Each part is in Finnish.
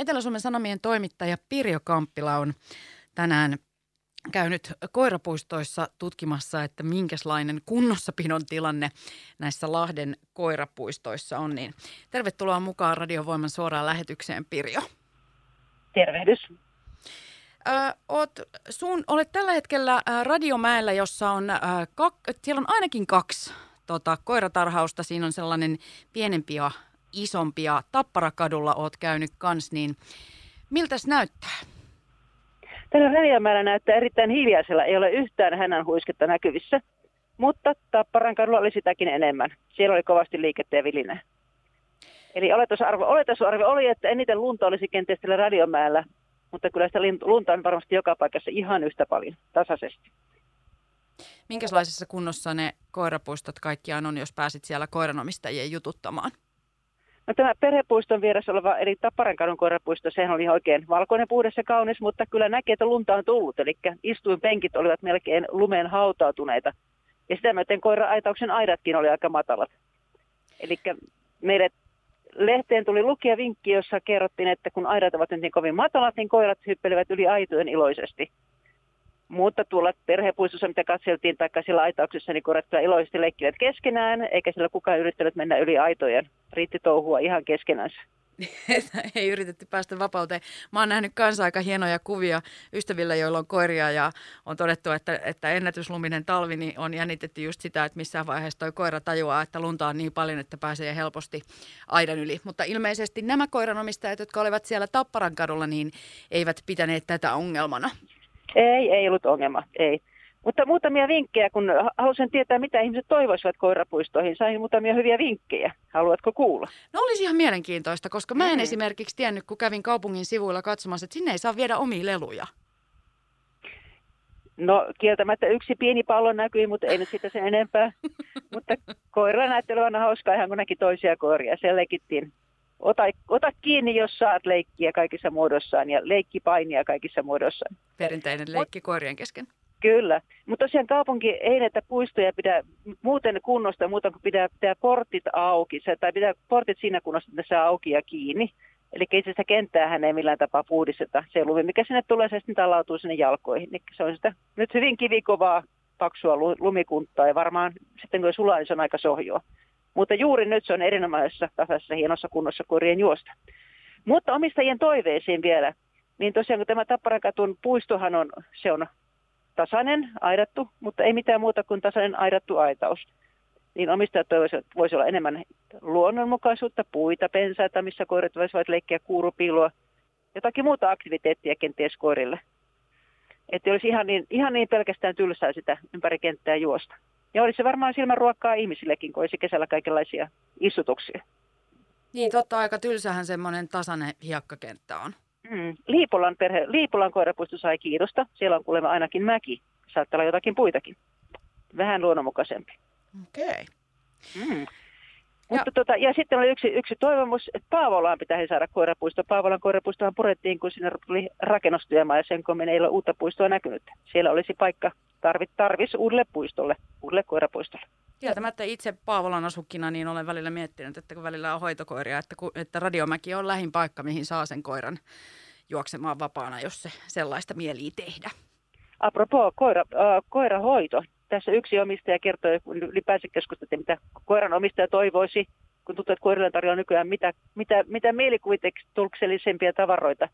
Etelä-Suomen Sanomien toimittaja Pirjo Kamppila on tänään käynyt koirapuistoissa tutkimassa, että minkälainen kunnossapidon tilanne näissä Lahden koirapuistoissa on. Niin tervetuloa mukaan Radiovoiman suoraan lähetykseen, Pirjo. Tervehdys. Ö, oot, sun, olet tällä hetkellä Radiomäellä, jossa on, ö, kak, siellä on ainakin kaksi tota, koiratarhausta. Siinä on sellainen pienempi ja isompi ja Tapparakadulla oot käynyt kans, niin miltäs näyttää? Tällä Räjämäellä näyttää erittäin hiljaisella, ei ole yhtään hänen huisketta näkyvissä. Mutta Tapparan kadulla oli sitäkin enemmän. Siellä oli kovasti liikettä ja vilinä. Eli oletusarvo, oletusarvo oli, että eniten lunta olisi kenties tällä Radiomäellä, mutta kyllä sitä lunta on varmasti joka paikassa ihan yhtä paljon, tasaisesti. Minkälaisessa kunnossa ne koirapuistot kaikkiaan on, jos pääsit siellä koiranomistajien jututtamaan? No, tämä perhepuiston vieressä oleva, eli Tapparan koirapuisto, sehän oli oikein valkoinen puhdas ja kaunis, mutta kyllä näkee, että lunta on tullut. Eli istuinpenkit olivat melkein lumeen hautautuneita. Ja sitä myöten koira-aitauksen aidatkin oli aika matalat. Eli meille lehteen tuli lukia vinkki, jossa kerrottiin, että kun aidat ovat nyt niin kovin matalat, niin koirat hyppelevät yli aitojen iloisesti. Mutta tuolla perhepuistossa, mitä katseltiin, tai sillä aitauksessa, niin koirat iloisesti leikkivät keskenään, eikä sillä kukaan yrittänyt mennä yli aitojen. Riitti touhua ihan keskenään. ei yritetty päästä vapauteen. Mä oon nähnyt kanssa aika hienoja kuvia ystävillä, joilla on koiria ja on todettu, että, että ennätysluminen talvi niin on jännitetty just sitä, että missään vaiheessa toi koira tajuaa, että lunta on niin paljon, että pääsee helposti aidan yli. Mutta ilmeisesti nämä koiranomistajat, jotka olivat siellä Tapparan kadulla, niin eivät pitäneet tätä ongelmana. Ei, ei ollut ongelma, ei. Mutta muutamia vinkkejä, kun halusin tietää, mitä ihmiset toivoisivat koirapuistoihin. Sain muutamia hyviä vinkkejä. Haluatko kuulla? No olisi ihan mielenkiintoista, koska mä en mm-hmm. esimerkiksi tiennyt, kun kävin kaupungin sivuilla katsomassa, että sinne ei saa viedä omia leluja. No kieltämättä yksi pieni pallo näkyi, mutta ei nyt sitä sen enempää. mutta koira näyttely on hauskaa ihan kun näki toisia koiria. Se leikittiin. Ota, ota kiinni, jos saat leikkiä kaikissa muodossaan ja leikkipainia kaikissa muodossaan. Perinteinen leikki koirien kesken. Kyllä, mutta tosiaan kaupunki ei näitä puistoja pidä muuten kunnosta muuta kuin pitää, pitää portit auki, se, tai pitää portit siinä kunnossa, että ne saa auki ja kiinni. Eli itse sitä kenttää hän ei millään tapaa puhdisteta. Se lumi, mikä sinne tulee, se sitten talautuu sinne jalkoihin. Eli se on sitä nyt hyvin kivikovaa, paksua lumikuntaa ja varmaan sitten kun sulaa, niin se on aika sohjoa. Mutta juuri nyt se on erinomaisessa tasaisessa hienossa kunnossa korien juosta. Mutta omistajien toiveisiin vielä, niin tosiaan kun tämä Tapparakatun puistohan on, se on tasainen, aidattu, mutta ei mitään muuta kuin tasainen aidattu aitaus. Niin omistajat toivoisivat, voisi olla enemmän luonnonmukaisuutta, puita, pensaita, missä koirat voisivat leikkiä kuurupiilua, jotakin muuta aktiviteettia kenties koirille. Että olisi ihan niin, ihan niin pelkästään tylsää sitä ympäri kenttää juosta. Ja olisi varmaan silmän ruokkaa ihmisillekin, kun olisi kesällä kaikenlaisia istutuksia. Niin, totta aika tylsähän semmoinen tasainen hiekkakenttä on. Mm. Liipolan, perhe, Liipolan koirapuisto sai kiitosta. Siellä on kuulemma ainakin mäki. Saattaa olla jotakin puitakin. Vähän luonnonmukaisempi. Okei. Okay. Mm. Mutta tota, ja sitten oli yksi, yksi toivomus, että Paavolaan pitäisi saada koirapuisto. Paavolan koirapuistohan purettiin, kun sinne tuli rakennustyömaa ja sen kun ei ole uutta puistoa näkynyt. Siellä olisi paikka tarvit, tarvis uudelle puistolle, uudelle koirapuistolle. Kieltämättä itse Paavolan asukkina niin olen välillä miettinyt, että kun välillä on hoitokoiria, että, kun, että Radiomäki on lähin paikka, mihin saa sen koiran juoksemaan vapaana, jos se sellaista mielii tehdä. Apropos koira, äh, koirahoito. Tässä yksi omistaja kertoi, ylipäänsä keskusteltiin, mitä koiran omistaja toivoisi, kun tuntuu, että koirille tarjoaa nykyään mitä, mitä, mitä mielikuvituksellisempia tavaroita.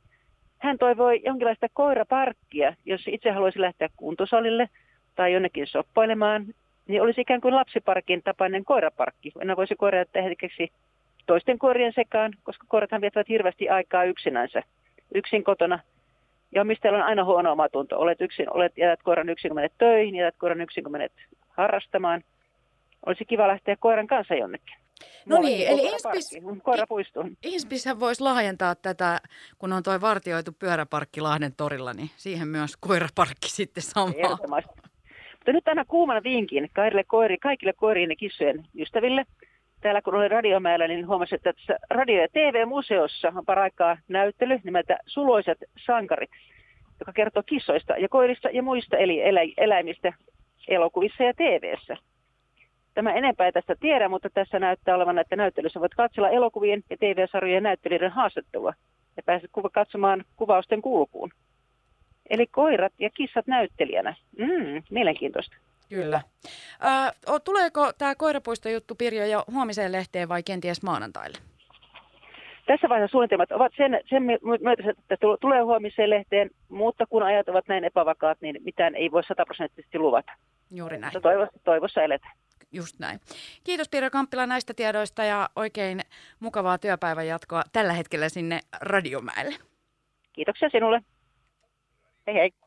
Hän toivoi jonkinlaista koiraparkkia, jos itse haluaisi lähteä kuntosalille tai jonnekin soppailemaan, niin olisi ikään kuin lapsiparkin tapainen koiraparkki. Enää voisi koira jättää hetkeksi toisten koirien sekaan, koska koirathan viettävät hirveästi aikaa yksinänsä, yksin kotona. Ja omistajalla on aina huono omatunto. Olet yksin, olet, jätät koiran yksin, kun menet töihin, jätät koiran yksin, kun menet harrastamaan. Olisi kiva lähteä koiran kanssa jonnekin. No niin, eli Inspis, Inspishän voisi laajentaa tätä, kun on tuo vartioitu pyöräparkki Lahden torilla, niin siihen myös koiraparkki sitten samaa. Mutta nyt aina kuuman vinkin kaikille, koiri, kaikille koirien ja kissojen ystäville. Täällä kun olen radiomäellä, niin huomasin, että tässä radio- ja TV-museossa on paraikaa näyttely nimeltä Suloiset sankarit, joka kertoo kissoista ja koirista ja muista eli elä, eläimistä elokuvissa ja TV:ssä. Tämä enempää ei tästä tiedä, mutta tässä näyttää olevan, että näyttelyssä voit katsella elokuvien ja TV-sarjojen näyttelijöiden haastattelua. ja pääset katsomaan kuvausten kulkuun. Eli koirat ja kissat näyttelijänä. Mm, mielenkiintoista. Kyllä. Ö, tuleeko tämä koirapuistojuttu Pirjo jo huomiseen lehteen vai kenties maanantaille? Tässä vaiheessa suunnitelmat ovat sen, sen myötä, että tulee huomiseen lehteen, mutta kun ajat ovat näin epävakaat, niin mitään ei voi sataprosenttisesti luvata. Juuri näin. toivossa, toivossa eletään. Just näin. Kiitos Pirjo Kamppila näistä tiedoista ja oikein mukavaa työpäivän jatkoa tällä hetkellä sinne Radiomäelle. Kiitoksia sinulle. Hey, hey.